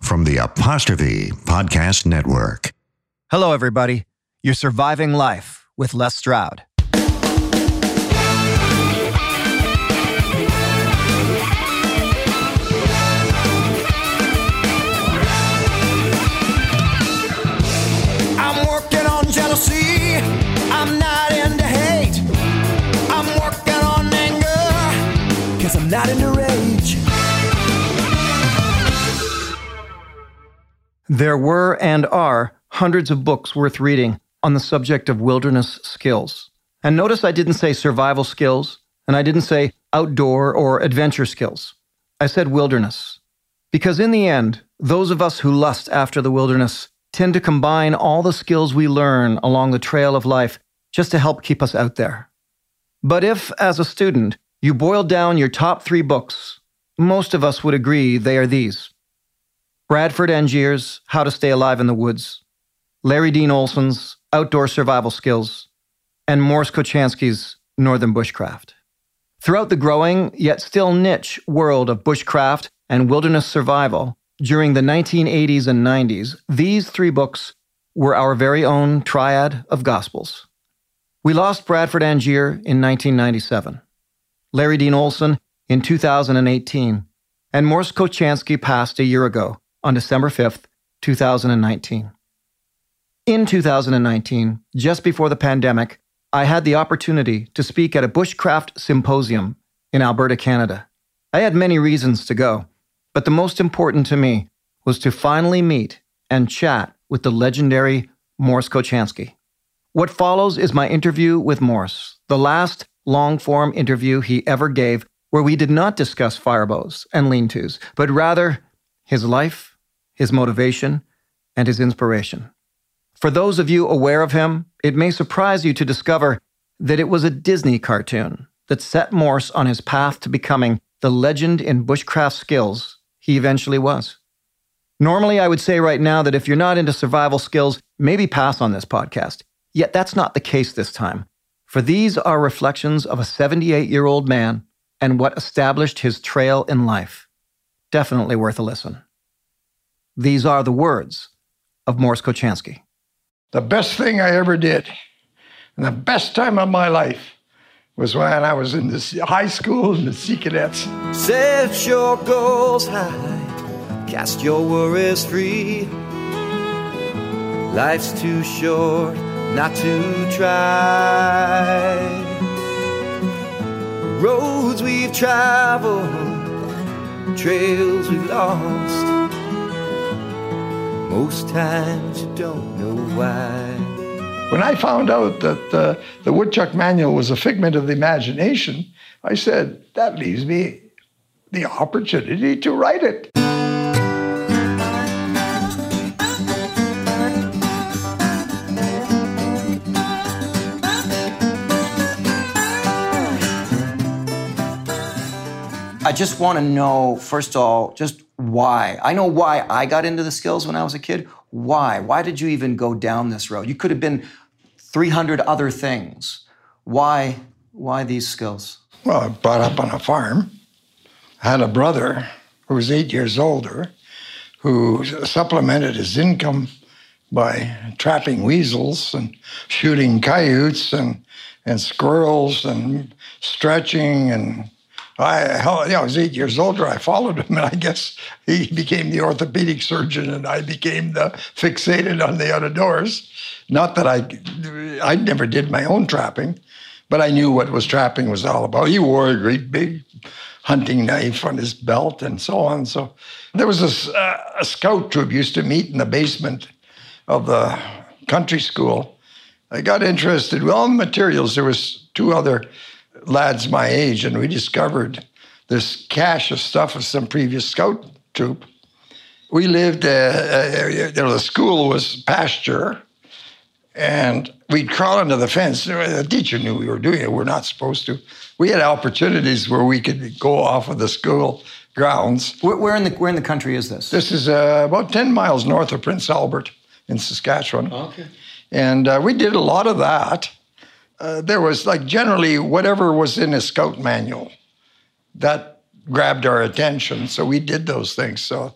From the Apostrophe Podcast Network. Hello, everybody. You're surviving life with Les Stroud. I'm working on jealousy. I'm not into hate. I'm working on anger. Cause I'm not into rage. There were and are hundreds of books worth reading on the subject of wilderness skills. And notice I didn't say survival skills, and I didn't say outdoor or adventure skills. I said wilderness. Because in the end, those of us who lust after the wilderness tend to combine all the skills we learn along the trail of life just to help keep us out there. But if, as a student, you boil down your top three books, most of us would agree they are these Bradford Angier's How to Stay Alive in the Woods, Larry Dean Olson's Outdoor Survival Skills, and Mors Kochanski's Northern Bushcraft. Throughout the growing, yet still niche world of bushcraft and wilderness survival, during the 1980s and 90s, these three books were our very own triad of gospels. We lost Bradford Angier in 1997, Larry Dean Olson in 2018, and Mors Kochanski passed a year ago on December 5th, 2019. In 2019, just before the pandemic, I had the opportunity to speak at a bushcraft symposium in Alberta, Canada. I had many reasons to go, but the most important to me was to finally meet and chat with the legendary Morris Kochanski. What follows is my interview with Morris, the last long form interview he ever gave, where we did not discuss firebows and lean tos, but rather his life, his motivation, and his inspiration. For those of you aware of him, it may surprise you to discover that it was a Disney cartoon that set Mors on his path to becoming the legend in bushcraft skills he eventually was. Normally, I would say right now that if you're not into survival skills, maybe pass on this podcast. Yet that's not the case this time. For these are reflections of a 78 year old man and what established his trail in life. Definitely worth a listen. These are the words of Morris Kochanski. The best thing I ever did, and the best time of my life, was when I was in the high school in the Sea Cadets. Set your goals high. Cast your worries free. Life's too short not to try. Roads we've traveled, trails we've lost. Most times you don't know why. When I found out that uh, the Woodchuck Manual was a figment of the imagination, I said, that leaves me the opportunity to write it. I just want to know, first of all, just why. I know why I got into the skills when I was a kid. Why? Why did you even go down this road? You could have been 300 other things. Why? Why these skills? Well, I brought up on a farm. I had a brother who was eight years older who supplemented his income by trapping weasels and shooting coyotes and, and squirrels and stretching and I, I was eight years older. I followed him, and I guess he became the orthopedic surgeon, and I became the fixated on the outdoors. Not that I, I never did my own trapping, but I knew what was trapping was all about. He wore a great big hunting knife on his belt and so on. So there was a scout troop used to meet in the basement of the country school. I got interested. Well, in materials, there was two other lads my age, and we discovered this cache of stuff of some previous scout troop. We lived, uh, uh, you know, the school was pasture, and we'd crawl under the fence. The teacher knew we were doing it. We're not supposed to. We had opportunities where we could go off of the school grounds. Where, in the where in the country is this? This is uh, about 10 miles north of Prince Albert in Saskatchewan. Okay. And uh, we did a lot of that. Uh, there was like generally whatever was in a scout manual that grabbed our attention. So we did those things. So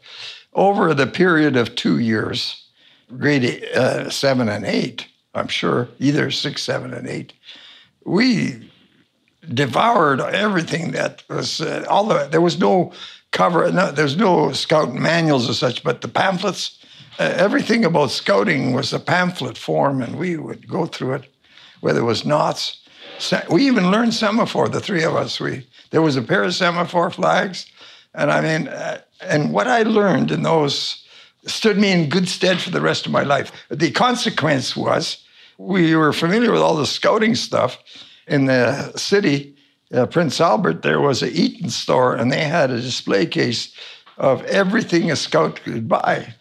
over the period of two years, grade uh, seven and eight, I'm sure, either six, seven, and eight, we devoured everything that was uh, all the there was no cover no, there's no scout manuals or such but the pamphlets uh, everything about scouting was a pamphlet form and we would go through it whether it was knots. We even learned semaphore the three of us. We there was a pair of semaphore flags. And i mean uh, and what i learned in those stood me in good stead for the rest of my life. The consequence was we were familiar with all the scouting stuff in the city, uh, Prince Albert, there was a Eaton store, and they had a display case of everything a scout could buy.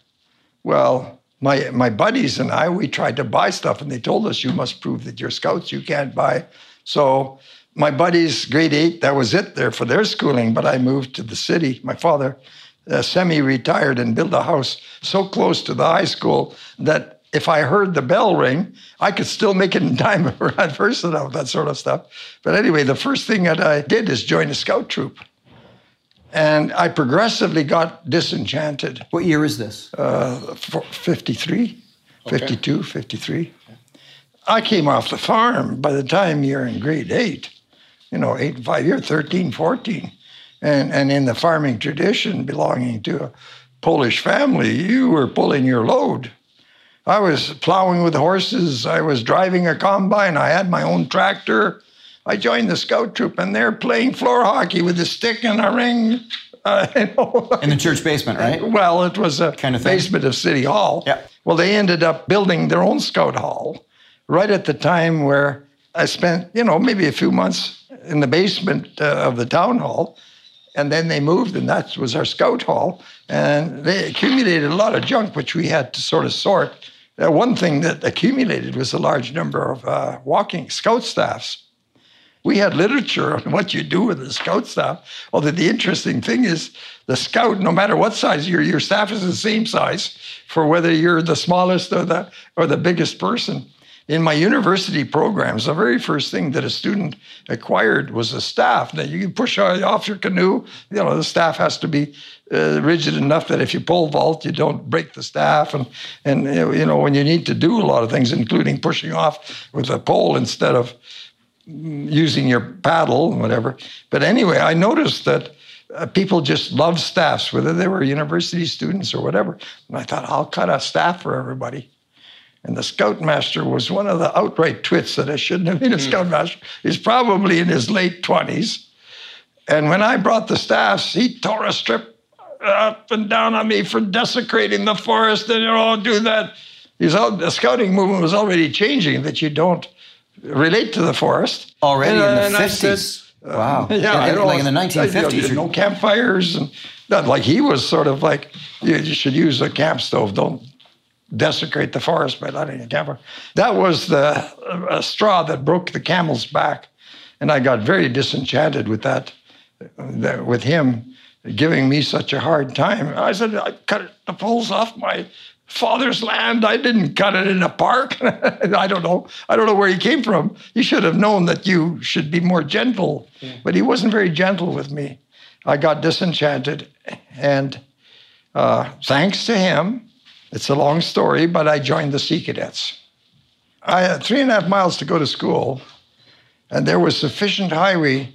Well, my my buddies and I, we tried to buy stuff, and they told us you must prove that you're scouts. You can't buy. So my buddies, grade eight, that was it there for their schooling. But I moved to the city. My father, uh, semi-retired, and built a house so close to the high school that if I heard the bell ring, I could still make it in time and all that sort of stuff. But anyway, the first thing that I did is join a scout troop. And I progressively got disenchanted. What year is this? Uh, 53, okay. 52, 53. I came off the farm by the time you're in grade eight, you know, eight and five, you're 13, 14. And, and in the farming tradition belonging to a Polish family, you were pulling your load. I was plowing with horses. I was driving a combine. I had my own tractor. I joined the scout troop, and they're playing floor hockey with a stick and a ring. Uh, you know. In the church basement, right? Well, it was a kind of basement of City Hall. Yeah. Well, they ended up building their own scout hall right at the time where I spent, you know, maybe a few months in the basement uh, of the town hall. And then they moved, and that was our scout hall. And they accumulated a lot of junk, which we had to sort of sort uh, one thing that accumulated was a large number of uh, walking scout staffs. We had literature on what you do with the scout staff. Although the interesting thing is, the scout, no matter what size, your your staff is the same size for whether you're the smallest or the or the biggest person. In my university programs, the very first thing that a student acquired was a staff. Now you can push off your canoe. You know the staff has to be uh, rigid enough that if you pole vault, you don't break the staff. And and you know when you need to do a lot of things, including pushing off with a pole instead of using your paddle and whatever. But anyway, I noticed that. Uh, people just love staffs, whether they were university students or whatever. And I thought, I'll cut a staff for everybody. And the scoutmaster was one of the outright twits that I shouldn't have been a hmm. scoutmaster. He's probably in his late 20s. And when I brought the staffs, he tore a strip up and down on me for desecrating the forest and you know, do that. He's all, the scouting movement was already changing that you don't relate to the forest. Already and, in the 50s. Said, uh, wow. Yeah, in, like in the 1950s. You know, no campfires and that, like he was sort of like you, you should use a camp stove. Don't desecrate the forest by lighting a campfire. That was the straw that broke the camel's back. And I got very disenchanted with that, that, with him giving me such a hard time. I said, I cut the poles off my father's land. I didn't cut it in a park. I don't know. I don't know where he came from. He should have known that you should be more gentle. Yeah. But he wasn't very gentle with me. I got disenchanted. And uh, thanks to him, it's a long story, but I joined the Sea Cadets. I had three and a half miles to go to school, and there was sufficient highway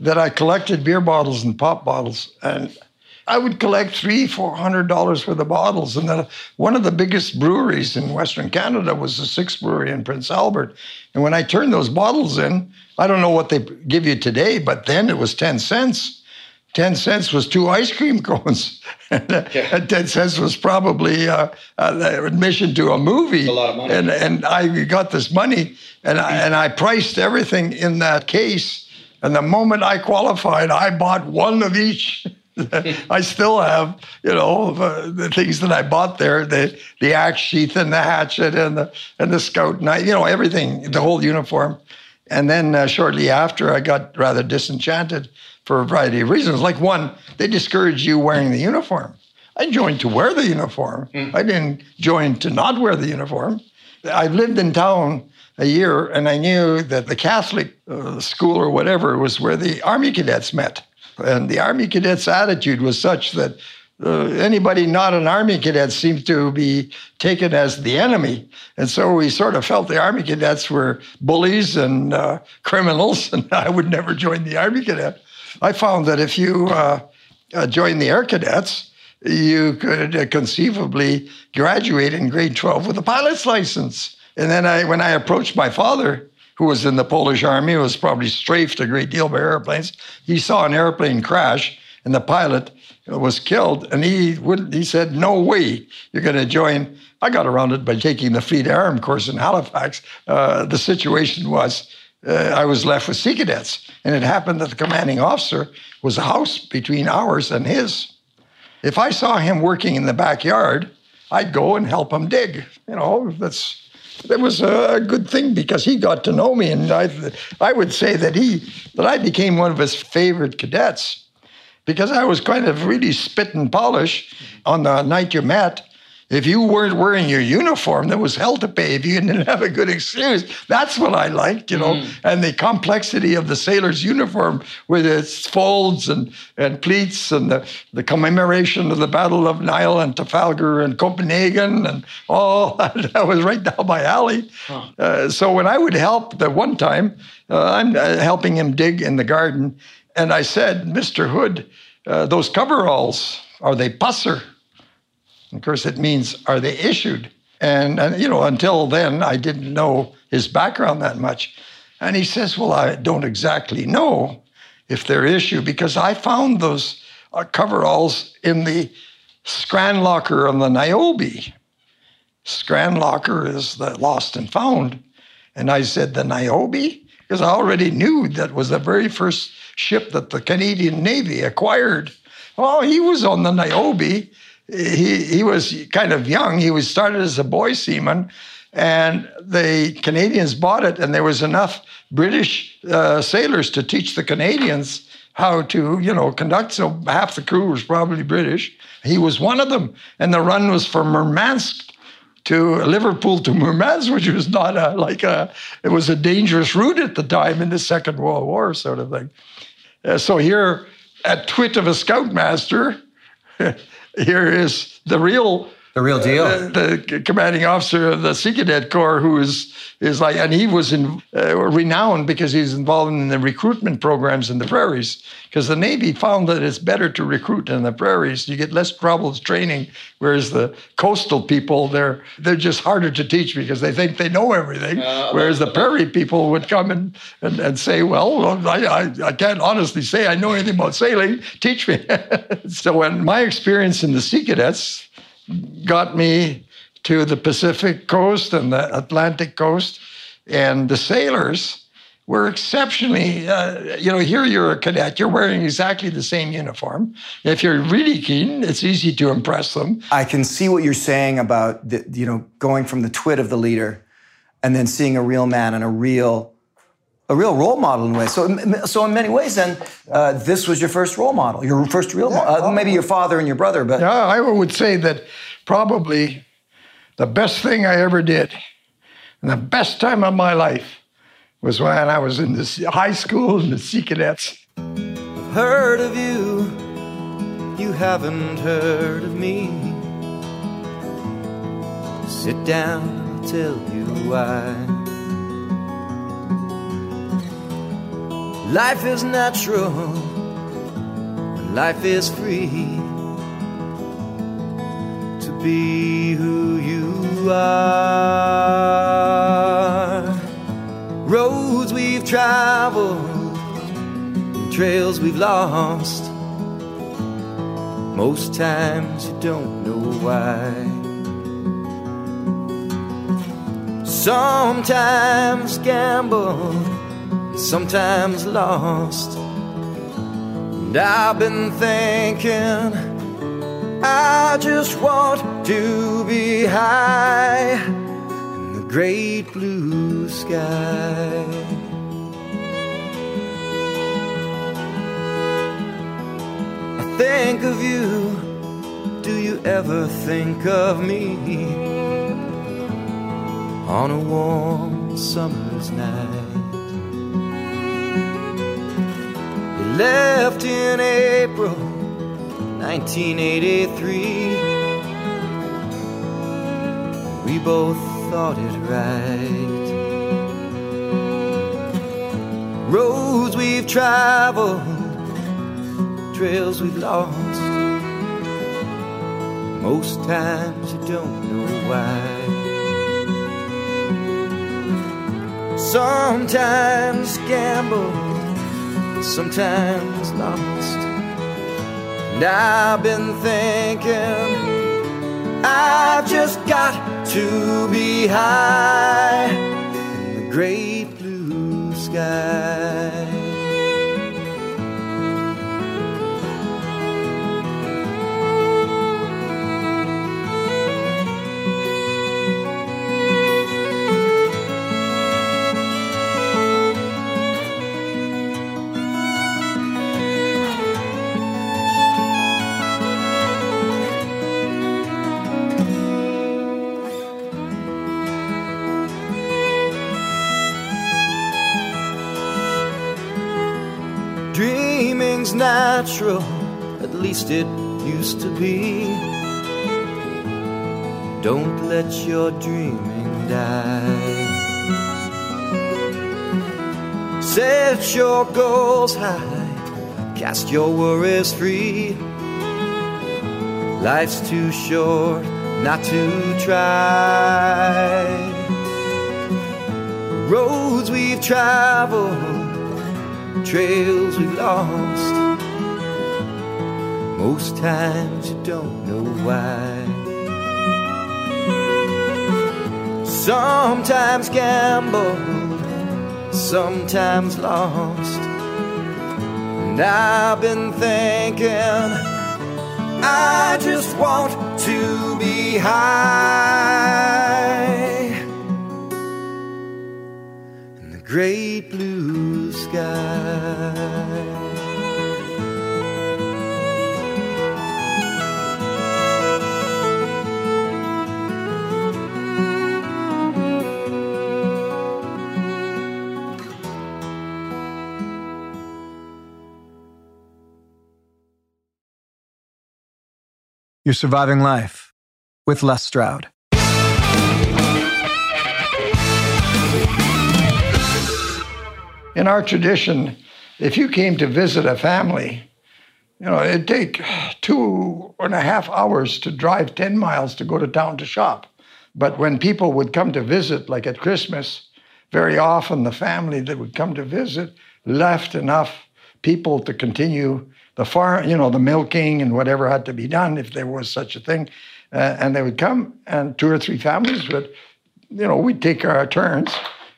that I collected beer bottles and pop bottles, and I would collect three, four hundred dollars for the bottles. And then one of the biggest breweries in Western Canada was the Sick's Brewery in Prince Albert. And when I turned those bottles in, I don't know what they give you today, but then it was ten cents. 10 cents was two ice cream cones. and, uh, yeah. 10 cents was probably uh, uh, admission to a movie. a lot of money. And, and I got this money and I, and I priced everything in that case And the moment I qualified, I bought one of each. I still have, you know, uh, the things that I bought there, the the axe sheath and the hatchet and the and the scout knife, you know, everything, the whole uniform. And then uh, shortly after, I got rather disenchanted for a variety of reasons. Like one, they discourage you wearing the uniform. I joined to wear the uniform. Mm. I didn't join to not wear the uniform. I lived in town a year, and I knew that the Catholic uh, school or whatever was where the Army cadets met. And the Army cadets' attitude was such that uh, anybody not an Army cadet seemed to be taken as the enemy. And so we sort of felt the Army cadets were bullies and uh, criminals, and I would never join the Army cadet. I found that if you uh, uh join the Air Cadets, you could uh, conceivably graduate in grade 12 with a pilot's license. And then I, when I approached my father, who was in the Polish army, was probably strafed a great deal by airplanes, he saw an airplane crash and the pilot was killed. And he would, he said, "No way, you're going to join." I got around it by taking the Fleet Arm course in Halifax. Uh, the situation was. Uh, I was left with sea cadets, and it happened that the commanding officer was a house between ours and his. If I saw him working in the backyard, I'd go and help him dig. You know, that's that was a good thing because he got to know me, and I, I would say that he that I became one of his favorite cadets because I was kind of really spit and polish on the night you met. If you weren't wearing your uniform, there was hell to pay if you didn't have a good excuse. That's what I liked, you know. Mm. And the complexity of the sailor's uniform with its folds and, and pleats and the, the commemoration of the Battle of Nile and Trafalgar and Copenhagen and all that, that was right down my alley. Huh. Uh, so when I would help, the one time, uh, I'm uh, helping him dig in the garden, and I said, Mr. Hood, uh, those coveralls, are they pusser? Of course, it means are they issued? And, and, you know, until then, I didn't know his background that much. And he says, Well, I don't exactly know if they're issued because I found those uh, coveralls in the Scran locker on the Niobe. Scran locker is the lost and found. And I said, The Niobe? Because I already knew that was the very first ship that the Canadian Navy acquired. Well, he was on the Niobe he he was kind of young. He was started as a boy seaman, and the Canadians bought it, and there was enough British uh, sailors to teach the Canadians how to you know conduct. So half the crew was probably British. He was one of them, and the run was from Murmansk to Liverpool to Murmansk, which was not a like a it was a dangerous route at the time in the Second World War sort of thing. Uh, so here at twit of a scoutmaster. here is the real the real deal. Uh, the commanding officer of the Sea Cadet Corps, who is is like, and he was in, uh, renowned because he's involved in the recruitment programs in the prairies. Because the Navy found that it's better to recruit in the prairies. You get less troubles training, whereas the coastal people they're they're just harder to teach because they think they know everything. Uh, whereas the prairie people would come and and, and say, well, I, I I can't honestly say I know anything about sailing. Teach me. so in my experience in the Sea Cadets got me to the Pacific coast and the Atlantic coast. And the sailors were exceptionally, uh, you know, here you're a cadet, you're wearing exactly the same uniform. If you're really keen, it's easy to impress them. I can see what you're saying about, the, you know, going from the twit of the leader and then seeing a real man and a real a real role model in a way. So, so in many ways, then uh, this was your first role model, your first real, yeah, uh, maybe your father and your brother. But yeah, I would say that probably the best thing I ever did, and the best time of my life, was when I was in this high school in the Sea Cadets. I've heard of you, you haven't heard of me. Sit down, I'll tell you why. Life is natural, life is free. To be who you are. Roads we've traveled, trails we've lost. Most times you don't know why. Sometimes gamble sometimes lost. And I've been thinking, I just want to be high in the great blue sky. I think of you. Do you ever think of me on a warm summer's night? Left in April 1983. We both thought it right. Roads we've traveled, trails we've lost. Most times you don't know why. Sometimes gamble, sometimes lost. And I've been thinking, I've just got to be high in the great blue sky. Natural, at least it used to be. Don't let your dreaming die. Set your goals high, cast your worries free. Life's too short not to try. Roads we've traveled trails we've lost. Most times you don't know why. Sometimes gambled, sometimes lost. And I've been thinking, I just want to be high in the great blue sky. You're surviving life with Les Stroud. In our tradition, if you came to visit a family, you know, it'd take two and a half hours to drive 10 miles to go to town to shop. But when people would come to visit, like at Christmas, very often the family that would come to visit left enough people to continue the farm, you know, the milking and whatever had to be done if there was such a thing. Uh, and they would come, and two or three families would, you know, we'd take our turns.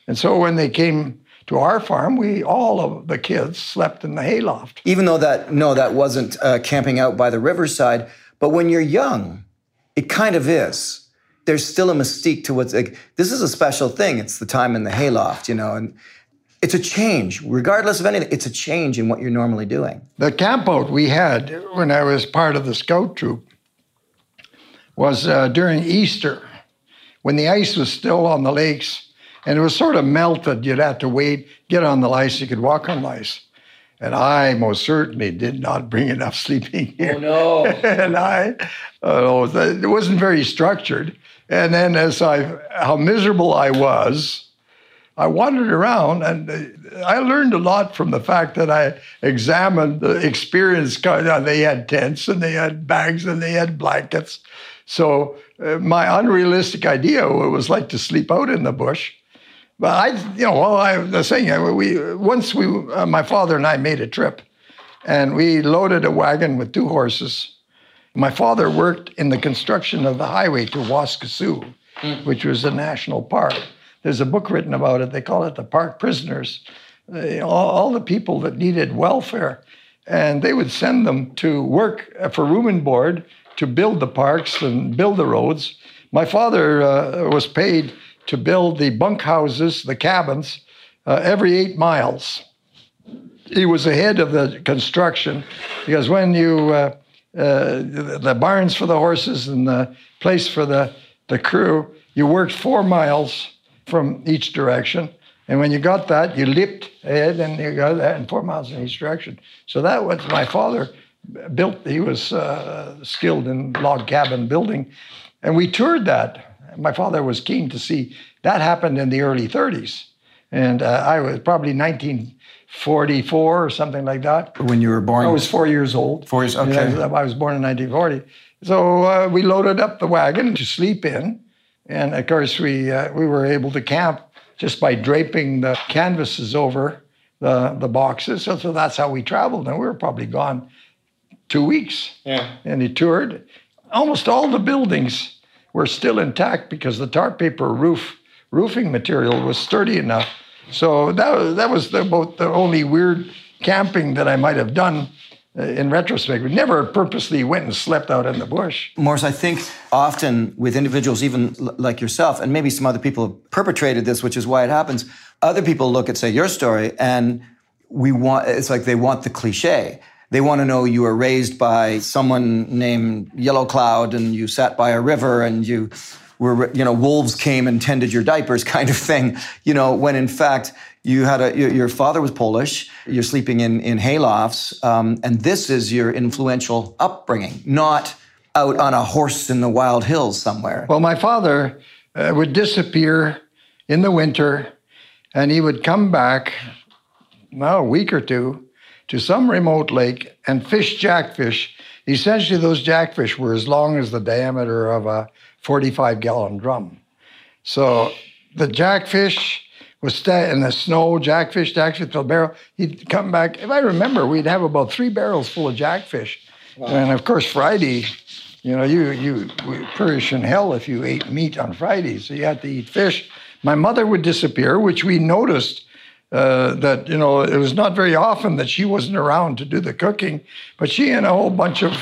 And so when they came to our farm, we all of the kids slept in the hayloft. Even though that, no, that wasn't uh, camping out by the riverside. But when you're young, it kind of is. There's still a mystique to what's like, this is a special thing. It's the time in the hayloft, you know, and it's a change, regardless of anything. It's a change in what you're normally doing. The campout we had when I was part of the scout troop was uh, during Easter when the ice was still on the lakes and it was sort of melted. You'd have to wait, get on the ice, you could walk on the ice. And I most certainly did not bring enough sleeping gear. Oh, no. and I, uh, it wasn't very structured. And then as I, how miserable I was, I wandered around and uh, I learned a lot from the fact that I examined the experience. They had tents and they had bags and they had blankets. So uh, my unrealistic idea what it was like to sleep out in the bush. But I, you know, well, I was saying, uh, we once we, uh, my father and I made a trip, and we loaded a wagon with two horses. My father worked in the construction of the highway to Waskesiu, which was a national park. There's a book written about it. They call it the Park Prisoners. all, all the people that needed welfare, and they would send them to work for room and board to build the parks and build the roads. My father uh, was paid to build the bunkhouses, the cabins, uh, every eight miles. He was ahead of the construction because when you uh, uh, the, the barns for the horses and the place for the, the crew, you worked four miles from each direction. And when you got that, you leaped ahead and you got that in four miles in each direction. So that was my father built, he was uh, skilled in log cabin building. And we toured that. My father was keen to see that happened in the early 30s. And uh, I was probably 1944 or something like that. When you were born? I was four years old. Four years, okay. I was born in 1940. So uh, we loaded up the wagon to sleep in. And of course, we, uh, we were able to camp just by draping the canvases over the, the boxes. So, so that's how we traveled. And we were probably gone two weeks. Yeah. And he toured. Almost all the buildings were still intact because the tar paper roof roofing material was sturdy enough. So that was, that was the, about the only weird camping that I might have done Uh, in retrospect. We never purposely went and slept out in the bush. Morris, I think often with individuals, even like yourself, and maybe some other people have perpetrated this, which is why it happens. Other people look at, say, your story, and we want, it's like they want the cliche. They want to know you were raised by someone named Yellow Cloud and you sat by a river and you were, you know, wolves came and tended your diapers kind of thing, you know, when in fact you had a, your, your father was Polish, you're sleeping in, in haylofts, um, and this is your influential upbringing, not out on a horse in the wild hills somewhere. Well, my father uh, would disappear in the winter and he would come back, now a week or two, to some remote lake and fish jackfish. Essentially, those jackfish were as long as the diameter of a 45 gallon drum. So the jackfish was sta- in the snow, jackfish, jackfish, the barrel. He'd come back. If I remember, we'd have about three barrels full of jackfish. And of course, Friday, you know, you you perish in hell if you ate meat on Friday. So you had to eat fish. My mother would disappear, which we noticed uh, that you know it was not very often that she wasn't around to do the cooking, but she and a whole bunch of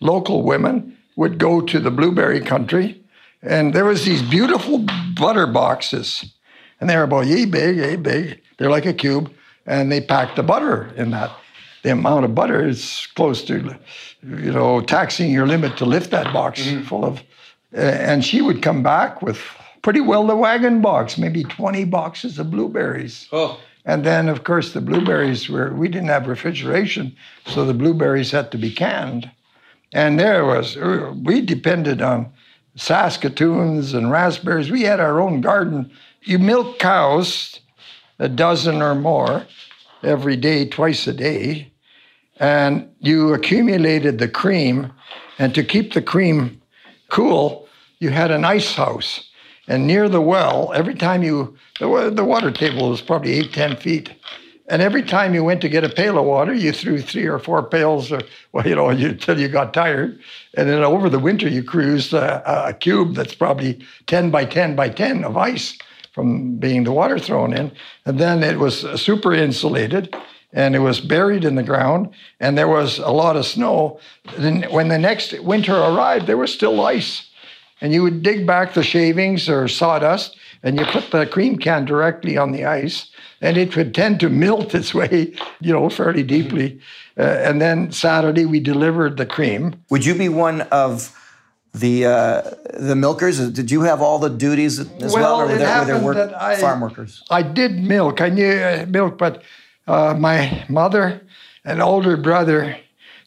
local women would go to the blueberry country, and there was these beautiful butter boxes, and they were about yay big, yay big. They're like a cube, and they packed the butter in that. The amount of butter is close to, you know, taxing your limit to lift that box full of. Uh, and she would come back with pretty well the wagon box, maybe 20 boxes of blueberries. Oh. And then, of course, the blueberries were, we didn't have refrigeration, so the blueberries had to be canned. And there was, we depended on Saskatoons and raspberries. We had our own garden. You milk cows, a dozen or more, every day, twice a day, and you accumulated the cream. And to keep the cream cool, you had an ice house. And near the well, every time you, the, the water table was probably eight, 10 feet. And every time you went to get a pail of water, you threw three or four pails, or, well, you know, until you got tired. And then over the winter, you cruised a, a cube that's probably 10 by 10 by 10 of ice from being the water thrown in. And then it was super insulated and it was buried in the ground and there was a lot of snow. Then when the next winter arrived, there was still ice. And you would dig back the shavings or sawdust and you put the cream can directly on the ice and it would tend to melt its way, you know, fairly deeply. Uh, and then Saturday we delivered the cream. Would you be one of the uh, the milkers? Did you have all the duties as well, or were there, were there work, I- farm workers? I did milk. I knew uh, milk, but uh, my mother and older brother,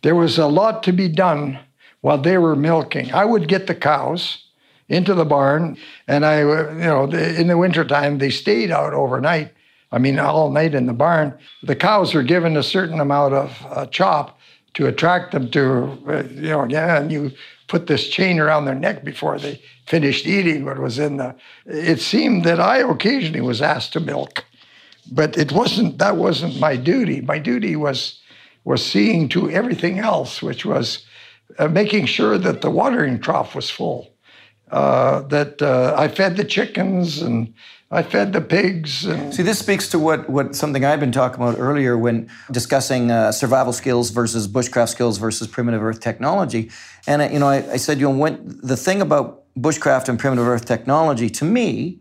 there was a lot to be done while they were milking. I would get the cows into the barn, and I, uh, you know, in the wintertime, they stayed out overnight. I mean, all night in the barn. The cows were given a certain amount of uh, chop to attract them to, uh, you know, yeah, and you put this chain around their neck before they finished eating what was in the. It seemed that I occasionally was asked to milk, but it wasn't. That wasn't my duty. My duty was was seeing to everything else, which was uh, making sure that the watering trough was full. uh, that uh, I fed the chickens and I fed the pigs. And See, this speaks to what, what something I've been talking about earlier when discussing uh, survival skills versus bushcraft skills versus primitive earth technology. And uh, you know, I, I said, you know, when the thing about bushcraft and primitive earth technology, to me,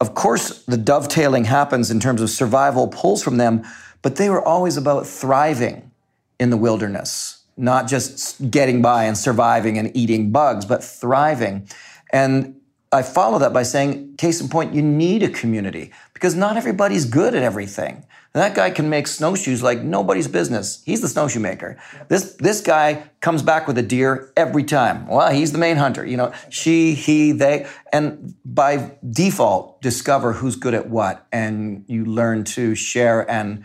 of course, the dovetailing happens in terms of survival pulls from them, but they were always about thriving in the wilderness, not just getting by and surviving and eating bugs, but thriving. And I follow that by saying, case in point, you need a community because not everybody's good at everything. That guy can make snowshoes like nobody's business. He's the snowshoe maker. This this guy comes back with a deer every time. Well, he's the main hunter. You know, she, he, they, and by default, discover who's good at what, and you learn to share and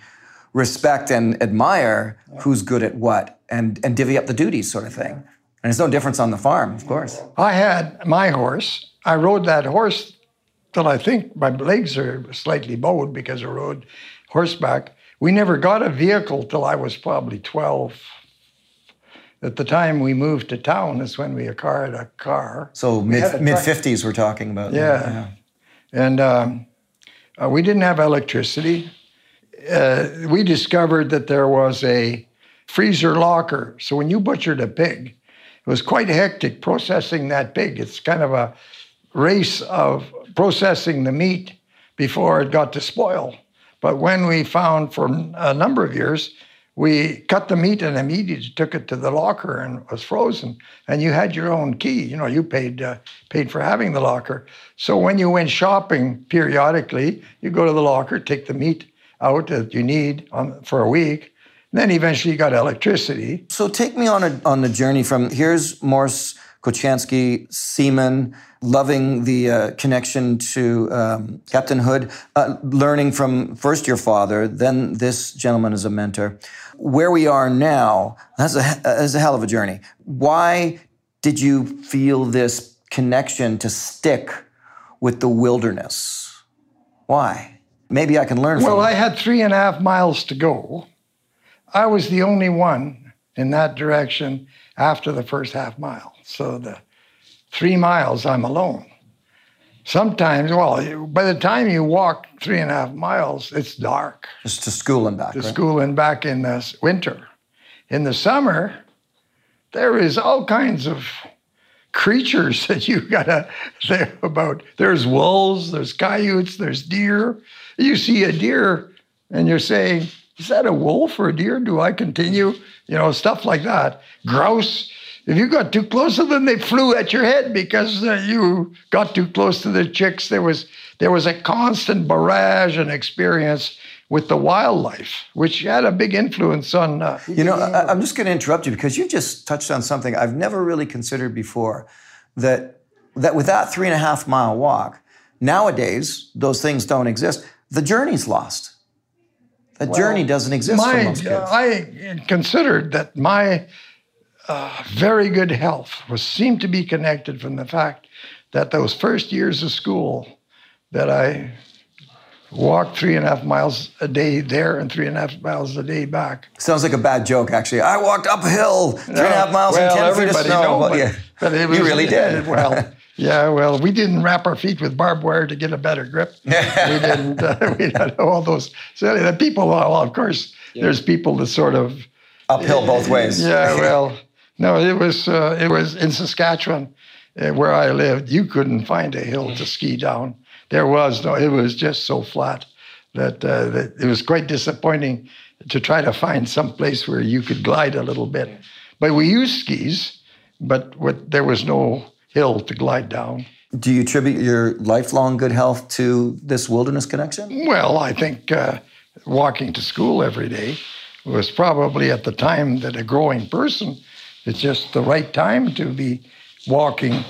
respect and admire who's good at what, and and divvy up the duties, sort of thing. And it's no difference on the farm, of course. I had my horse. I rode that horse till I think my legs are slightly bowed because I rode horseback. We never got a vehicle till I was probably 12. At the time we moved to town is when we acquired a car. So We mid mid truck. fifties, we're talking about. Yeah. And um, uh, we didn't have electricity. Uh, we discovered that there was a freezer locker. So when you butchered a pig, it was quite hectic processing that pig. It's kind of a race of processing the meat before it got to spoil. But when we found for a number of years, we cut the meat and immediately took it to the locker and was frozen. And you had your own key. You know, you paid uh, paid for having the locker. So when you went shopping periodically, you go to the locker, take the meat out that you need on, for a week. And Then eventually you got electricity. So take me on a on the journey from here's Mors Kochanski, seaman, loving the uh, connection to um, Captain Hood, uh, learning from first your father, then this gentleman as a mentor. Where we are now, that's a that's a hell of a journey. Why did you feel this connection to stick with the wilderness? Why? Maybe I can learn from Well. I had three and a half miles to go. I was the only one in that direction after the first half mile. So the three miles, I'm alone. Sometimes, well, by the time you walk three and a half miles, it's dark. Just to school and back. To right? school and back in the winter. In the summer, there is all kinds of creatures that you gotta think about. There's wolves, there's coyotes, there's deer. You see a deer and you're saying, is that a wolf or a deer? Do I continue? You know, stuff like that. Grouse. If you got too close to them, they flew at your head because uh, you got too close to the chicks. There was there was a constant barrage and experience with the wildlife, which had a big influence on. Uh, You know, I, I'm just going to interrupt you because you just touched on something I've never really considered before. That that with that three and a half mile walk, nowadays those things don't exist. The journey's lost. The journey doesn't exist my. I considered that my uh, very good health was seemed to be connected from the fact that those first years of school that I walked three and a half miles a day there and three and a half miles a day back. Sounds like a bad joke, actually. I walked uphill three and a half miles well, and ten feet of snow. know, Well, but, yeah. but it was, you really did. Well, yeah, well, we didn't wrap our feet with barbed wire to get a better grip. we didn't. Uh, we had all those. So the people, well, of course, there's people that sort of uphill both ways. yeah, well, no, it was uh, it was in Saskatchewan, uh, where I lived. You couldn't find a hill to ski down. There was no. It was just so flat that, uh, that it was quite disappointing to try to find some place where you could glide a little bit. But we used skis, but what, there was no hill to glide down. Do you attribute your lifelong good health to this wilderness connection? Well, I think uh, walking to school every day was probably at the time that a growing person, it's just the right time to be walking.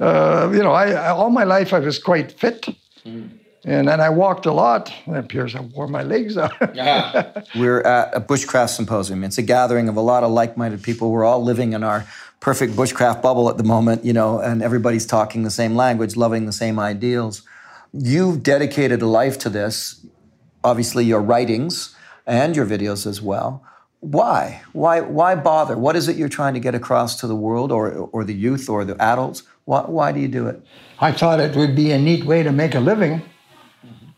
Uh, you know, I, I all my life I was quite fit, and then I walked a lot. It appears I wore my legs out. yeah. We're at a bushcraft symposium. It's a gathering of a lot of like-minded people. We're all living in our perfect bushcraft bubble at the moment, you know, and everybody's talking the same language, loving the same ideals. You've dedicated a life to this, obviously your writings and your videos as well. Why? Why? Why bother? What is it you're trying to get across to the world, or or the youth, or the adults? Why, why do you do it? I thought it would be a neat way to make a living,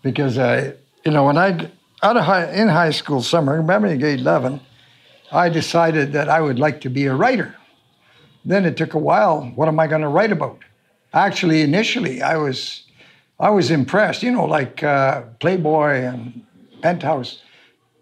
because I, you know, when I out of high, in high school summer, remember grade eleven, I decided that I would like to be a writer. Then it took a while. What am I going to write about? Actually, initially, I was, I was impressed. You know, like uh, Playboy and Penthouse.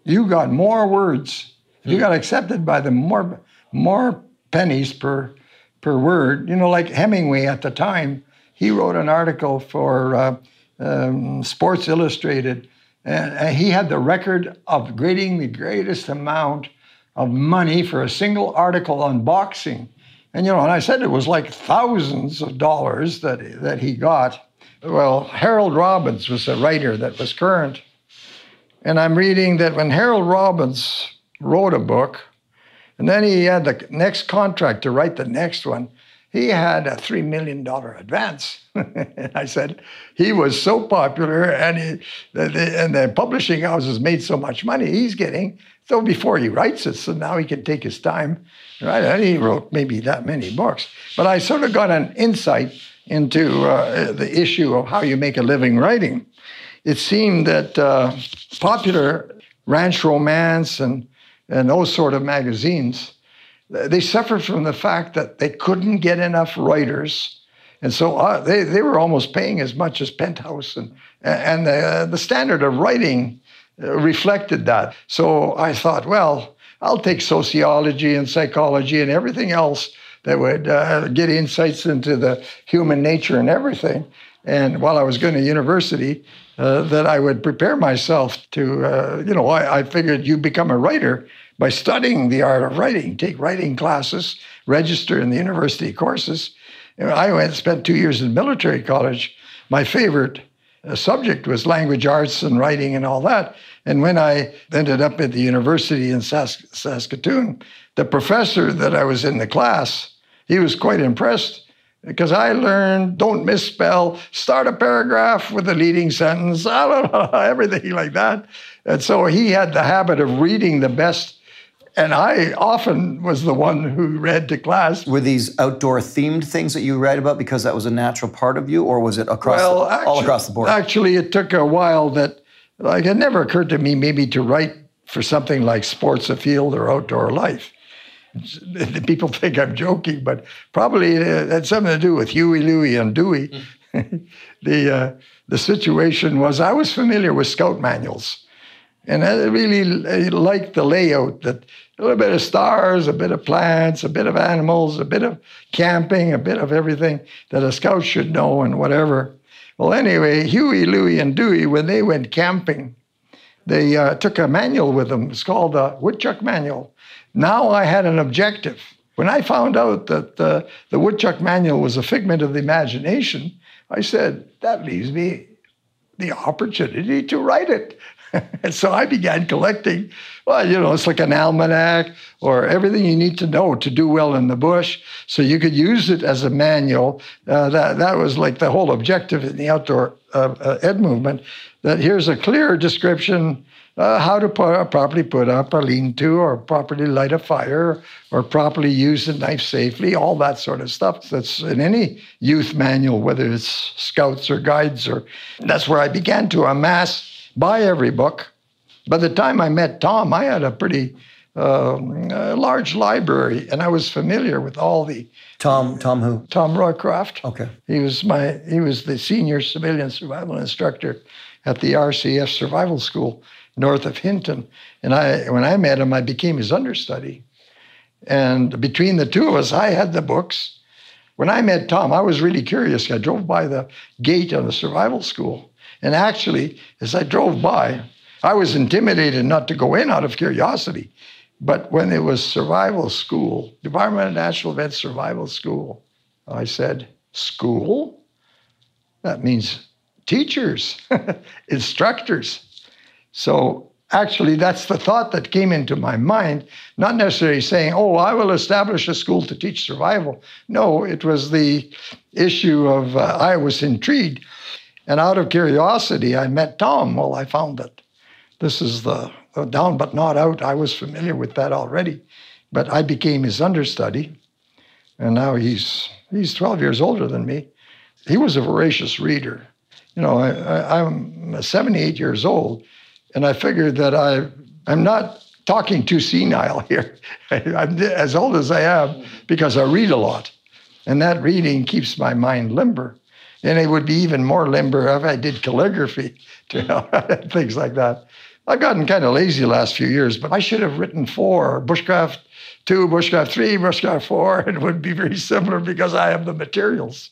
You got more words you got accepted by them more more pennies per per word. You know, like Hemingway at the time, he wrote an article for uh, um, Sports Illustrated, and, he had the record of getting the greatest amount of money for a single article on boxing. And you know, and I said it was like thousands of dollars that that he got. Well, Harold Robbins was a writer that was current. And I'm reading that when Harold Robbins wrote a book, and then he had the next contract to write the next one. He had a $3 million advance. I said, he was so popular and, he, the, and the publishing houses made so much money, he's getting, so before he writes it, so now he can take his time, right? And he wrote maybe that many books. But I sort of got an insight into uh, the issue of how you make a living writing. It seemed that uh, popular ranch romance and and those sort of magazines, they suffered from the fact that they couldn't get enough writers. And so uh, they, they were almost paying as much as Penthouse. And, and the, the standard of writing uh, reflected that. So I thought, well, I'll take sociology and psychology and everything else that would uh, get insights into the human nature and everything. And while I was going to university, uh, that I would prepare myself to, uh, you know, I, I, figured you become a writer by studying the art of writing, take writing classes, register in the university courses. I went and spent two years in military college. My favorite uh, subject was language arts and writing and all that. And when I ended up at the university in Sask- Saskatoon, the professor that I was in the class, he was quite impressed because I learned don't misspell, start a paragraph with a leading sentence, I don't know, everything like that. And so he had the habit of reading the best. And I often was the one who read to class. Were these outdoor themed things that you read about because that was a natural part of you, or was it across well, the, actually, all across the board? Actually, it took a while that, like, it never occurred to me maybe to write for something like sports afield or outdoor life. people think I'm joking, but probably it had something to do with Huey, Louie, and Dewey. the uh, the situation was I was familiar with scout manuals, and I really liked the layout that a little bit of stars, a bit of plants, a bit of animals, a bit of camping, a bit of everything that a scout should know and whatever. Well, anyway, Huey, Louie, and Dewey, when they went camping, they uh, took a manual with them. It's called the Woodchuck Manual. Now I had an objective. When I found out that the, the Woodchuck Manual was a figment of the imagination, I said, that leaves me the opportunity to write it. and so I began collecting, well, you know, it's like an almanac or everything you need to know to do well in the bush. So you could use it as a manual. Uh, that, that was like the whole objective in the outdoor uh, uh, ed movement that here's a clear description uh, how to put, properly put up a lean-to or properly light a fire or properly use a knife safely, all that sort of stuff that's in any youth manual, whether it's scouts or guides. or That's where I began to amass, buy every book. By the time I met Tom, I had a pretty uh, large library, and I was familiar with all the Tom. Tom who? Tom Roycroft. Okay. He was my. He was the senior civilian survival instructor at the RCF Survival School north of Hinton. And I, when I met him, I became his understudy. And between the two of us, I had the books. When I met Tom, I was really curious. I drove by the gate of the survival school. And actually, as I drove by, I was intimidated not to go in out of curiosity. But when it was survival school, Department of Natural Events Survival School, I said, School? That means teachers, instructors. So actually, that's the thought that came into my mind, not necessarily saying, oh, I will establish a school to teach survival. No, it was the issue of uh, I was intrigued. And out of curiosity, I met Tom. Well, I found that this is the down but not out. I was familiar with that already, but I became his understudy, and now he's he's 12 years older than me. He was a voracious reader. You know, I, am 78 years old, and I figured that I I'm not talking too senile here. I'm as old as I am because I read a lot, and that reading keeps my mind limber. And it would be even more limber if I did calligraphy, know, things like that. I've gotten kind of lazy the last few years, but I should have written four bushcraft two, bushcraft three, bushcraft four. It would be very similar because I have the materials.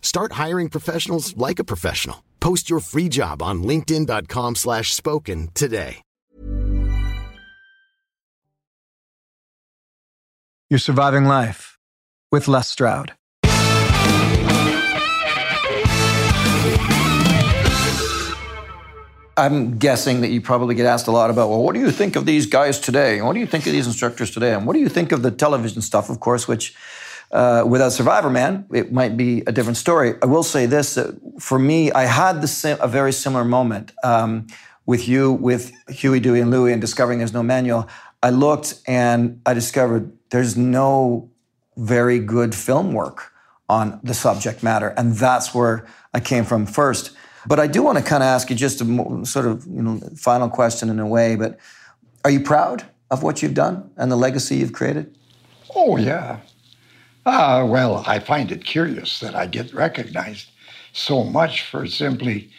Start hiring professionals like a professional. Post your free job on linkedin.com slash spoken today. You're surviving life with Les Stroud. I'm guessing that you probably get asked a lot about, well, what do you think of these guys today? What do you think of these instructors today? And what do you think of the television stuff, of course, which uh, without Survivor Man, it might be a different story. I will say this: for me, I had the, a very similar moment um, with you, with Huey, Dewey, and Louie, and discovering there's no manual. I looked and I discovered there's no very good film work on the subject matter, and that's where I came from first. But I do want to kind of ask you just a sort of you know final question in a way. But are you proud of what you've done and the legacy you've created? Oh yeah, Ah, well, I find it curious that I get recognized so much for simply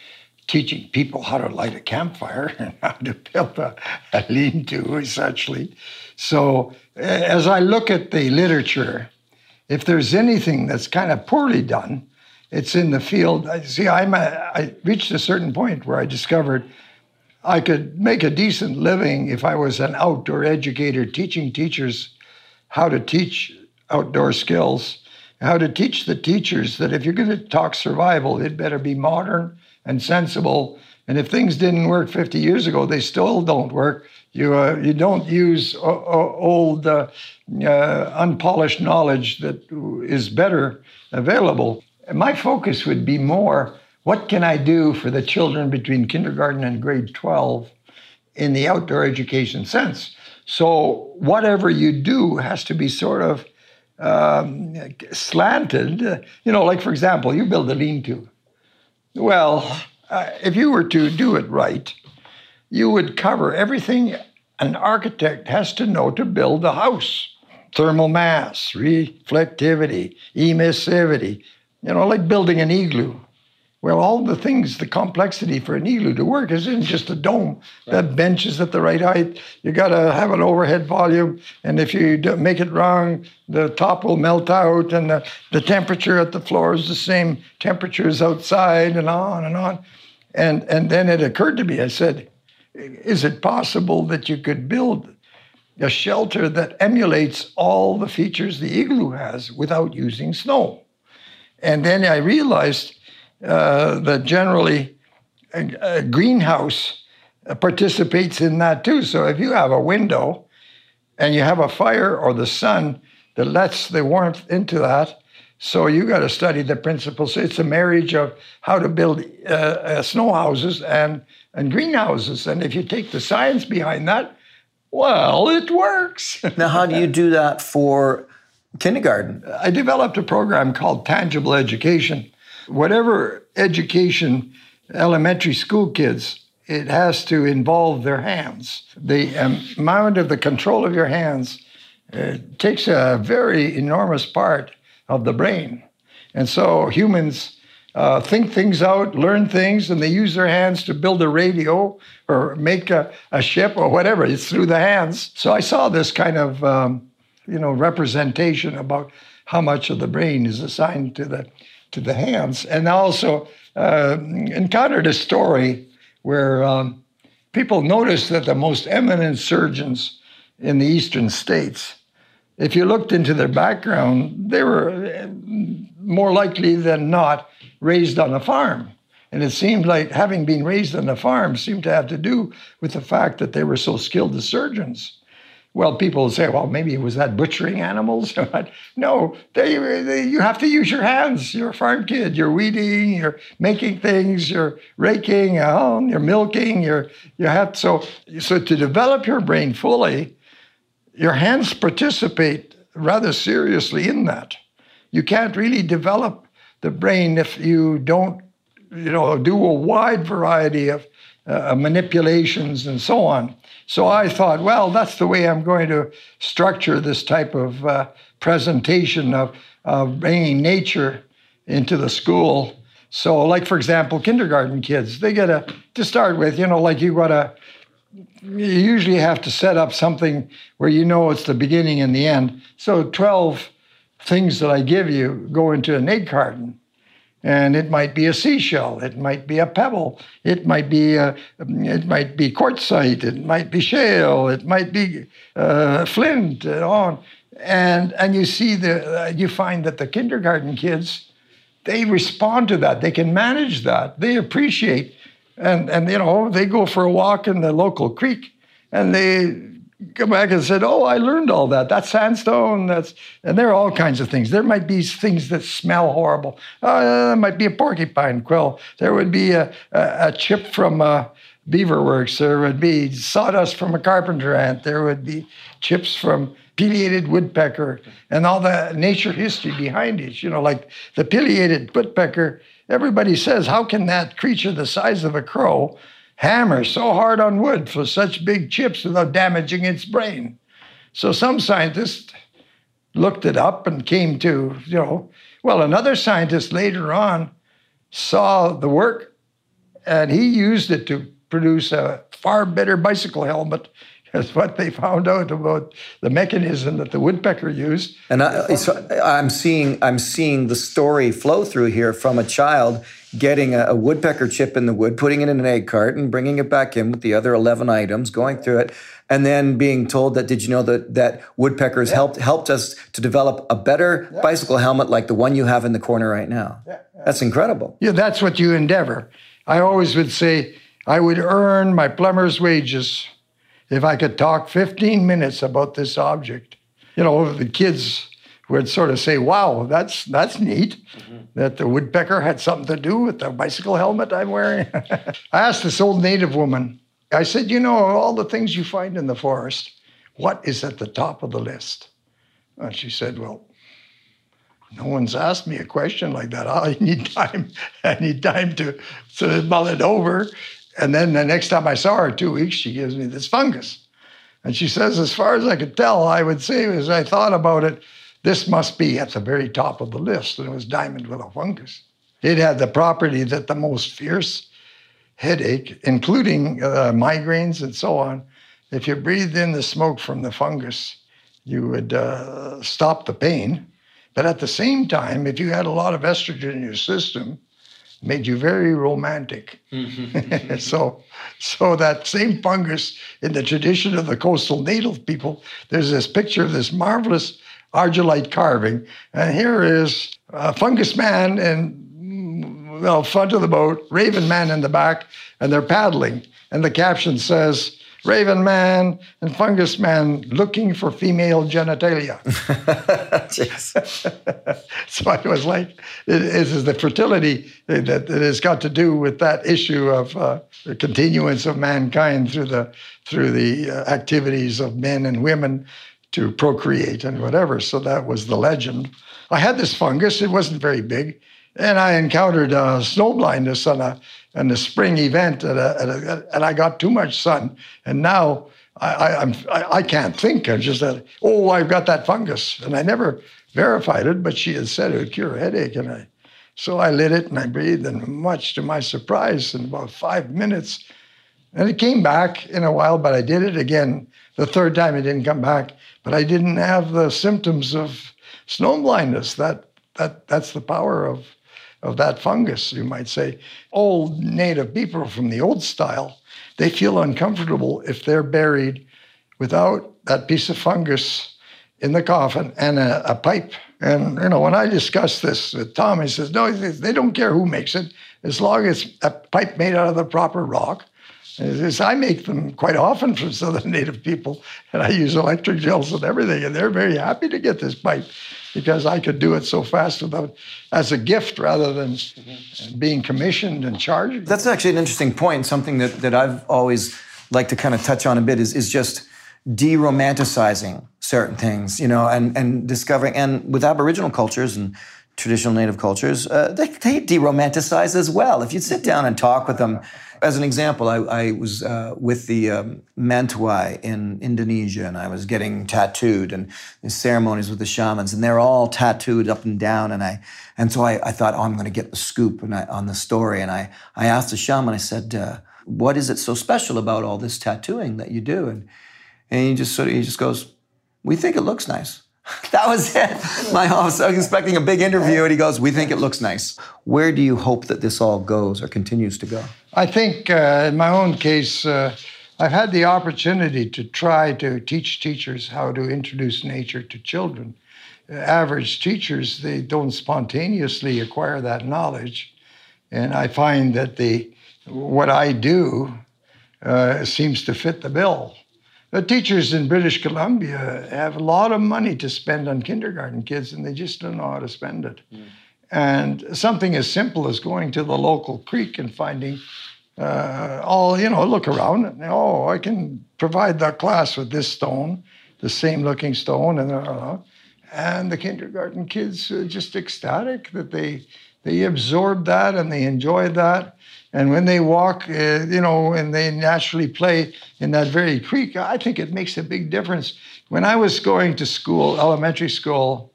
teaching people how to light a campfire and how to build a, a lean to, essentially. So, as I look at the literature, if there's anything that's kind of poorly done, it's in the field. See, I'm a, I reached a certain point where I discovered I could make a decent living if I was an outdoor educator teaching teachers how to teach outdoor skills, how to teach the teachers that if you're going to talk survival, it better be modern and sensible. And if things didn't work 50 years ago, they still don't work. You, uh, you don't use o- o- old, uh, uh, unpolished knowledge that is better available. And my focus would be more what can I do for the children between kindergarten and grade 12 in the outdoor education sense? So, whatever you do has to be sort of um, slanted. You know, like for example, you build a lean to. Well, uh, if you were to do it right, you would cover everything an architect has to know to build a house thermal mass, reflectivity, emissivity, you know, like building an igloo. Well, all the things, the complexity for an igloo to work isn't just a dome. That bench is at the right height. You got to have an overhead volume, and if you make it wrong, the top will melt out, and the, the temperature at the floor is the same temperature as outside, and on and on. And and then it occurred to me. I said, "Is it possible that you could build a shelter that emulates all the features the igloo has without using snow?" And then I realized uh, that generally a, a greenhouse uh, participates in that too. So if you have a window and you have a fire or the sun that lets the warmth into that, so you got to study the principles. It's a marriage of how to build uh, uh, snow houses and and greenhouses. And if you take the science behind that, well, it works. Now, how do you do that for kindergarten? I developed a program called Tangible Education. Whatever education, elementary school kids, it has to involve their hands. The amount of the control of your hands uh, takes a very enormous part of the brain. And so humans uh, think things out, learn things, and they use their hands to build a radio or make a, a ship or whatever. It's through the hands. So I saw this kind of um, you know representation about how much of the brain is assigned to the to the hands, and I also uh, encountered a story where um, people noticed that the most eminent surgeons in the eastern states, if you looked into their background, they were uh, more likely than not raised on a farm. And it seemed like having been raised on a farm seemed to have to do with the fact that they were so skilled as surgeons. Well, people say, well, maybe it was that butchering animals. no, they, they, you have to use your hands. You're a farm kid. You're weeding. You're making things. You're raking. Um, you're milking. You're you have so so to develop your brain fully. Your hands participate rather seriously in that. You can't really develop the brain if you don't, you know, do a wide variety of uh, manipulations and so on. So I thought, well, that's the way I'm going to structure this type of uh, presentation of, of bringing nature into the school. So, like for example, kindergarten kids, they get a to start with, you know, like you got to you usually have to set up something where you know it's the beginning and the end. So 12 things that I give you go into an egg carton. And it might be a seashell, it might be a pebble, it might be a, it might be quartzite, it might be shale, it might be uh, flint, and on. And and you see the uh, you find that the kindergarten kids, they respond to that. They can manage that. They appreciate, and and you know they go for a walk in the local creek, and they come back and said, "Oh, I learned all that. That's sandstone. That's and there are all kinds of things. There might be things that smell horrible. Uh, there might be a porcupine quill. There would be a, a, a chip from uh, beaver works. There would be sawdust from a carpenter ant. There would be chips from pileated woodpecker and all the nature history behind it. You know, like the pileated woodpecker. Everybody says, how can that creature the size of a crow?" Hammer so hard on wood for such big chips without damaging its brain. So some scientists looked it up and came to, you know, well, another scientist later on saw the work and he used it to produce a far better bicycle helmet That's what they found out about the mechanism that the woodpecker used. And I, I'm seeing I'm seeing the story flow through here from a child getting a, a, woodpecker chip in the wood, putting it in an egg carton, bringing it back in with the other 11 items, going through it, and then being told that did you know that that woodpeckers yeah. helped helped us to develop a better yeah. bicycle helmet like the one you have in the corner right now. Yeah. That's incredible. Yeah, that's what you endeavor. I always would say I would earn my plumber's wages if I could talk 15 minutes about this object. You know, the kids would sort of say, wow, that's, that's neat mm-hmm. that the woodpecker had something to do with the bicycle helmet I'm wearing. I asked this old native woman, I said, you know, all the things you find in the forest, what is at the top of the list? And she said, well, no one's asked me a question like that. I need time. I need time to, to mull it over. And then the next time I saw her, two weeks, she gives me this fungus. And she says, as far as I could tell, I would say, as I thought about it, this must be at the very top of the list. And it was diamond willow fungus. It had the property that the most fierce headache, including uh, migraines and so on, if you breathed in the smoke from the fungus, you would uh, stop the pain. But at the same time, if you had a lot of estrogen in your system, made you very romantic. Mm-hmm. so, so that same fungus in the tradition of the coastal native people, there's this picture of this marvelous argillite carving, and here is a fungus man in well, front of the boat, raven man in the back, and they're paddling. And the caption says, Raven Man and Fungus Man looking for female genitalia. so it was like, it is the fertility that, that has got to do with that issue of uh, the continuance of mankind through the, through the uh, activities of men and women to procreate and whatever. So that was the legend. I had this fungus, it wasn't very big. And I encountered uh, snow blindness on a, on a spring event, at a, at a, and I got too much sun. And now I, I, I'm, I, I can't think. I'm just that, oh, I've got that fungus. And I never verified it, but she had said it would cure a headache. And I, so I lit it and I breathed, and much to my surprise, in about five minutes, and it came back in a while, but I did it again. The third time it didn't come back, but I didn't have the symptoms of snow blindness. That, that, that's the power of of that fungus, you might say. Old native people from the old style, they feel uncomfortable if they're buried without that piece of fungus in the coffin and a, a pipe. And you know, when I discuss this with Tom, he says, "No, they don't care who makes it, as long as a pipe made out of the proper rock." I make them quite often for Southern Native people, and I use electric gels and everything, and they're very happy to get this pipe because I could do it so fast without as a gift rather than mm-hmm. being commissioned and charged. That's actually an interesting point. Something that, that I've always liked to kind of touch on a bit is, is just de-romanticizing certain things, you know, and, and discovering, and with Aboriginal cultures and traditional Native cultures, uh, they, they de-romanticize as well. If you sit down and talk with them, as an example, I, I was uh, with the um, Mentawai in Indonesia, and I was getting tattooed, and ceremonies with the shamans, and they're all tattooed up and down, and I, and so I, I thought, oh, I'm going to get the scoop I, on the story, and I, I asked the shaman, I said, uh, what is it so special about all this tattooing that you do? And, and he just sort of, he just goes, we think it looks nice. that was it. My I was expecting a big interview, and he goes, "We think it looks nice." Where do you hope that this all goes or continues to go? I think, uh, in my own case, uh, I've had the opportunity to try to teach teachers how to introduce nature to children. Uh, average teachers they don't spontaneously acquire that knowledge, and I find that the what I do uh, seems to fit the bill. The teachers in British Columbia have a lot of money to spend on kindergarten kids, and they just don't know how to spend it. Mm. And something as simple as going to the local creek and finding uh, all, you know, look around and, oh, I can provide that class with this stone, the same looking stone, and uh, and the kindergarten kids are just ecstatic that they they absorb that and they enjoy that. And when they walk, uh, you know, and they naturally play in that very creek, I think it makes a big difference. When I was going to school, elementary school,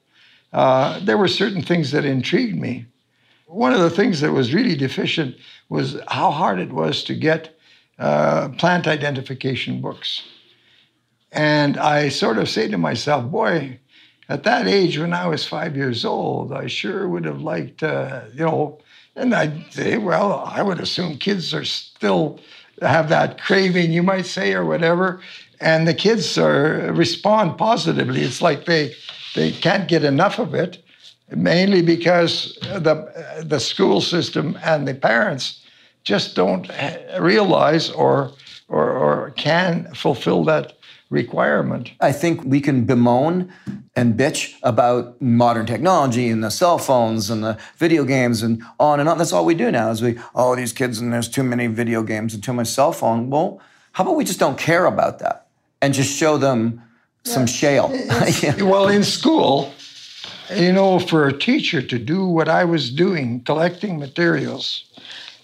uh, there were certain things that intrigued me. One of the things that was really deficient was how hard it was to get uh, plant identification books. And I sort of say to myself, boy, at that age when I was five years old, I sure would have liked, uh, you know, and I'd say, well, I would assume kids are still have that craving, you might say, or whatever. And the kids are respond positively. It's like they they can't get enough of it, mainly because the the school system and the parents just don't realize or or, or can fulfill that requirement. I think we can bemoan and bitch about modern technology and the cell phones and the video games and on and on. That's all we do now is we, oh, these kids and there's too many video games and too much cell phone. Well, how about we just don't care about that and just show them some shale? well, in school, you know, for a teacher to do what I was doing, collecting materials,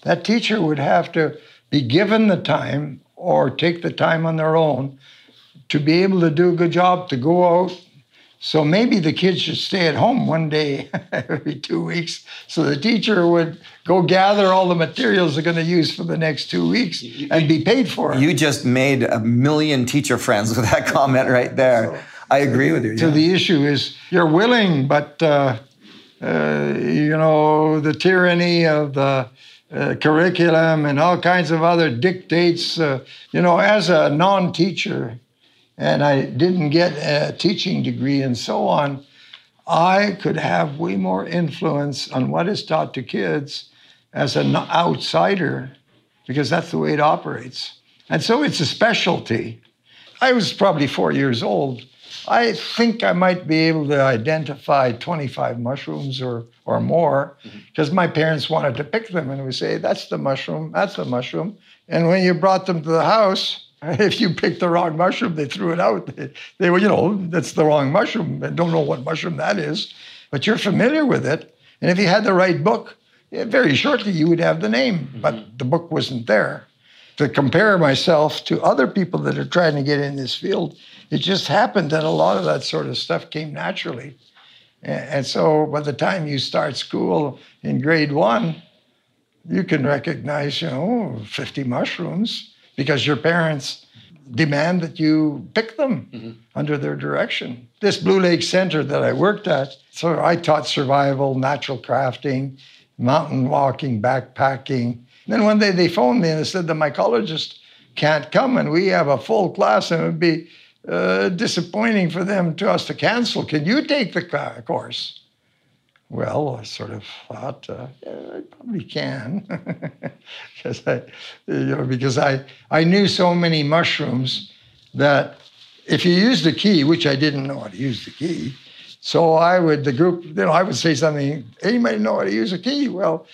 that teacher would have to be given the time or take the time on their own to be able to do a good job, to go out. So maybe the kids should stay at home one day every two weeks. So the teacher would go gather all the materials they're going to use for the next two weeks and be paid for it. You just made a million teacher friends with that comment right there. I agree with you. So yeah. the issue is you're willing, but uh, uh, you know the tyranny of the uh, curriculum and all kinds of other dictates. Uh, you know, as a non-teacher, and I didn't get a teaching degree and so on, I could have way more influence on what is taught to kids as an outsider because that's the way it operates. And so it's a specialty. I was probably four years old. I think I might be able to identify 25 mushrooms or, or more mm-hmm. because my parents wanted to pick them and we say, that's the mushroom, that's the mushroom. And when you brought them to the house, if you picked the wrong mushroom, they threw it out. They, they were, you know, that's the wrong mushroom. They don't know what mushroom that is, but you're familiar with it. And if you had the right book, very shortly you would have the name, mm-hmm. but the book wasn't there. To compare myself to other people that are trying to get in this field, it just happened that a lot of that sort of stuff came naturally. And so by the time you start school in grade one, you can recognize, you know, 50 mushrooms because your parents demand that you pick them mm-hmm. under their direction. This Blue Lake Center that I worked at, so I taught survival, natural crafting, mountain walking, backpacking. Then one day they phoned me and they said the mycologist can't come and we have a full class and it would be uh, disappointing for them to us to cancel. Can you take the course? Well, I sort of thought, uh, yeah, I probably can, because I, you know, because I, I knew so many mushrooms that if you use the key, which I didn't know how to use the key, so I would the group, you know, I would say something. Anybody know how to use a key? Well,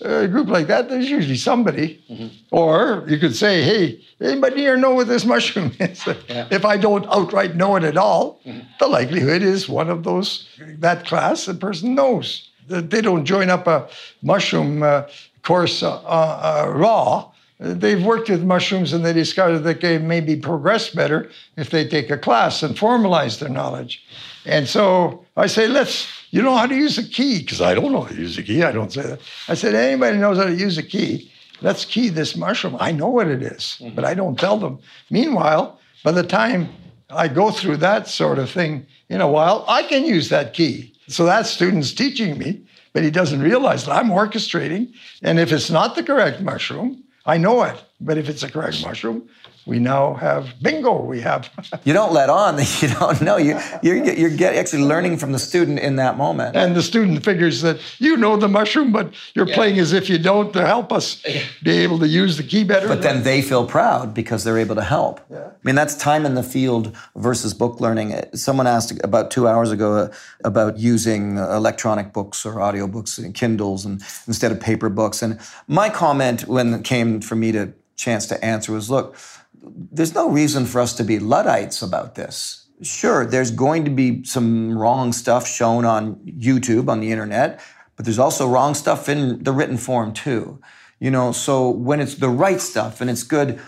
a group like that, there's usually somebody. Mm-hmm. Or you could say, hey, anybody here know what this mushroom is? Yeah. If I don't outright know it at all, mm-hmm. the likelihood is one of those, that class, the person knows. They don't join up a mushroom uh, course uh, uh, raw. They've worked with mushrooms and they discovered that they maybe progress better if they take a class and formalize their knowledge. And so I say, let's you know how to use a key? Because I don't know how to use a key. I don't say that. I said, anybody knows how to use a key? Let's key this mushroom. I know what it is, mm-hmm. but I don't tell them. Meanwhile, by the time I go through that sort of thing in a while, I can use that key. So that student's teaching me, but he doesn't realize that I'm orchestrating. And if it's not the correct mushroom, I know it. But if it's a correct mushroom, we now have bingo. We have. you don't let on that you don't know. You, you're, you're get, actually learning from the student in that moment. And the student figures that you know the mushroom, but you're yeah. playing as if you don't to help us be able to use the key better. But then they feel proud because they're able to help. Yeah. I mean, that's time in the field versus book learning. Someone asked about two hours ago uh, about using electronic books or audiobooks and Kindles and instead of paper books. And my comment when it came for me to chance to answer was, look, there's no reason for us to be Luddites about this. Sure, there's going to be some wrong stuff shown on YouTube, on the internet, but there's also wrong stuff in the written form too. You know, so when it's the right stuff and it's good,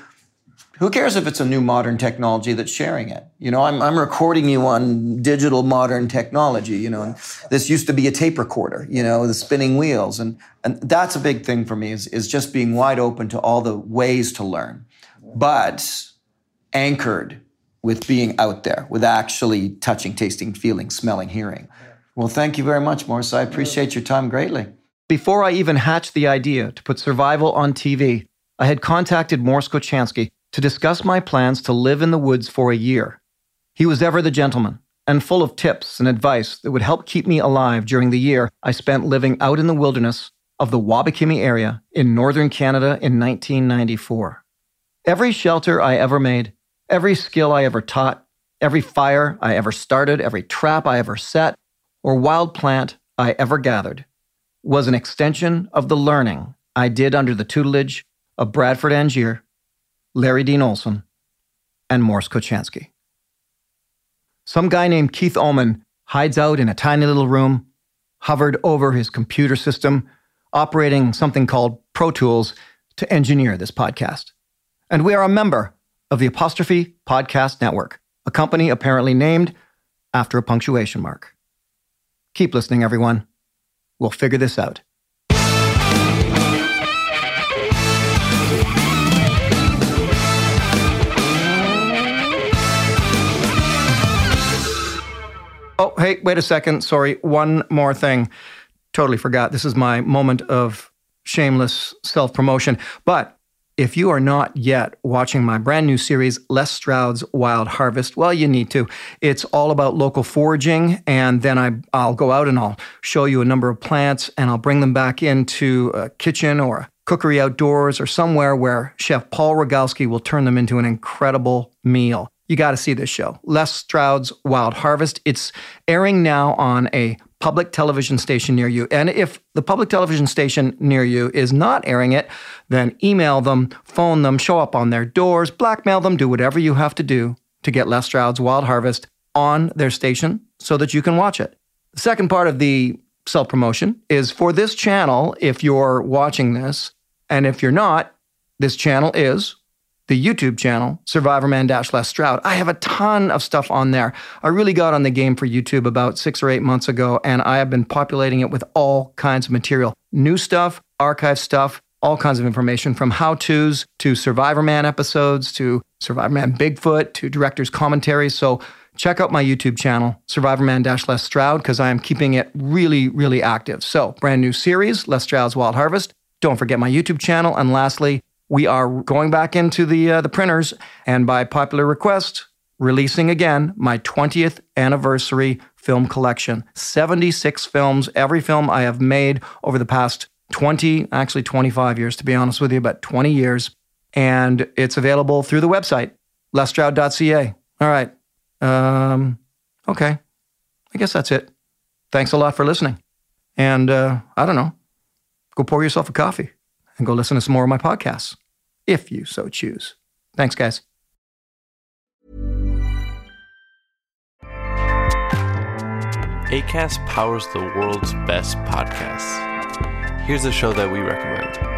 who cares if it's a new modern technology that's sharing it? You know, I'm, I'm recording you on digital modern technology, you know, and this used to be a tape recorder, you know, the spinning wheels. And, and that's a big thing for me is, is just being wide open to all the ways to learn but anchored with being out there, with actually touching, tasting, feeling, smelling, hearing. Well, thank you very much, Mors. I appreciate your time greatly. Before I even hatched the idea to put survival on TV, I had contacted Mors Kochanski to discuss my plans to live in the woods for a year. He was ever the gentleman and full of tips and advice that would help keep me alive during the year I spent living out in the wilderness of the Wabakimi area in northern Canada in 1994. Every shelter I ever made, every skill I ever taught, every fire I ever started, every trap I ever set, or wild plant I ever gathered was an extension of the learning I did under the tutelage of Bradford Angier, Larry Dean Olson, and Mors Kochanski. Some guy named Keith Ullman hides out in a tiny little room, hovered over his computer system, operating something called Pro Tools to engineer this podcast. And we are a member of the Apostrophe Podcast Network, a company apparently named after a punctuation mark. Keep listening, everyone. We'll figure this out. Oh, hey, wait a second. Sorry. One more thing. Totally forgot. This is my moment of shameless self promotion. But if you are not yet watching my brand new series, Les Stroud's Wild Harvest, well, you need to. It's all about local foraging, and then I, I'll go out and I'll show you a number of plants, and I'll bring them back into a kitchen or a cookery outdoors or somewhere where Chef Paul Rogalski will turn them into an incredible meal. You got to see this show, Les Stroud's Wild Harvest. It's airing now on a public television station near you. And if the public television station near you is not airing it, then email them, phone them, show up on their doors, blackmail them, do whatever you have to do to get Les Stroud's Wild Harvest on their station so that you can watch it. The second part of the self promotion is for this channel, if you're watching this, and if you're not, this channel is the YouTube channel, Survivorman Les Stroud. I have a ton of stuff on there. I really got on the game for YouTube about six or eight months ago, and I have been populating it with all kinds of material new stuff, archive stuff, all kinds of information from how to's to Survivorman episodes to Survivorman Bigfoot to director's commentaries. So check out my YouTube channel, Survivorman Les Stroud, because I am keeping it really, really active. So, brand new series, Les Stroud's Wild Harvest. Don't forget my YouTube channel. And lastly, we are going back into the uh, the printers and by popular request releasing again my 20th anniversary film collection. 76 films every film i have made over the past 20 actually 25 years to be honest with you but 20 years. And it's available through the website lestroud.ca all right. Um, okay. I guess that's it. Thanks a lot for listening. And uh, i don't know. Go pour yourself a coffee and go listen to some more of my podcasts, if you so choose. Thanks, guys. ACAST powers the world's best podcasts. Here's a show that we recommend.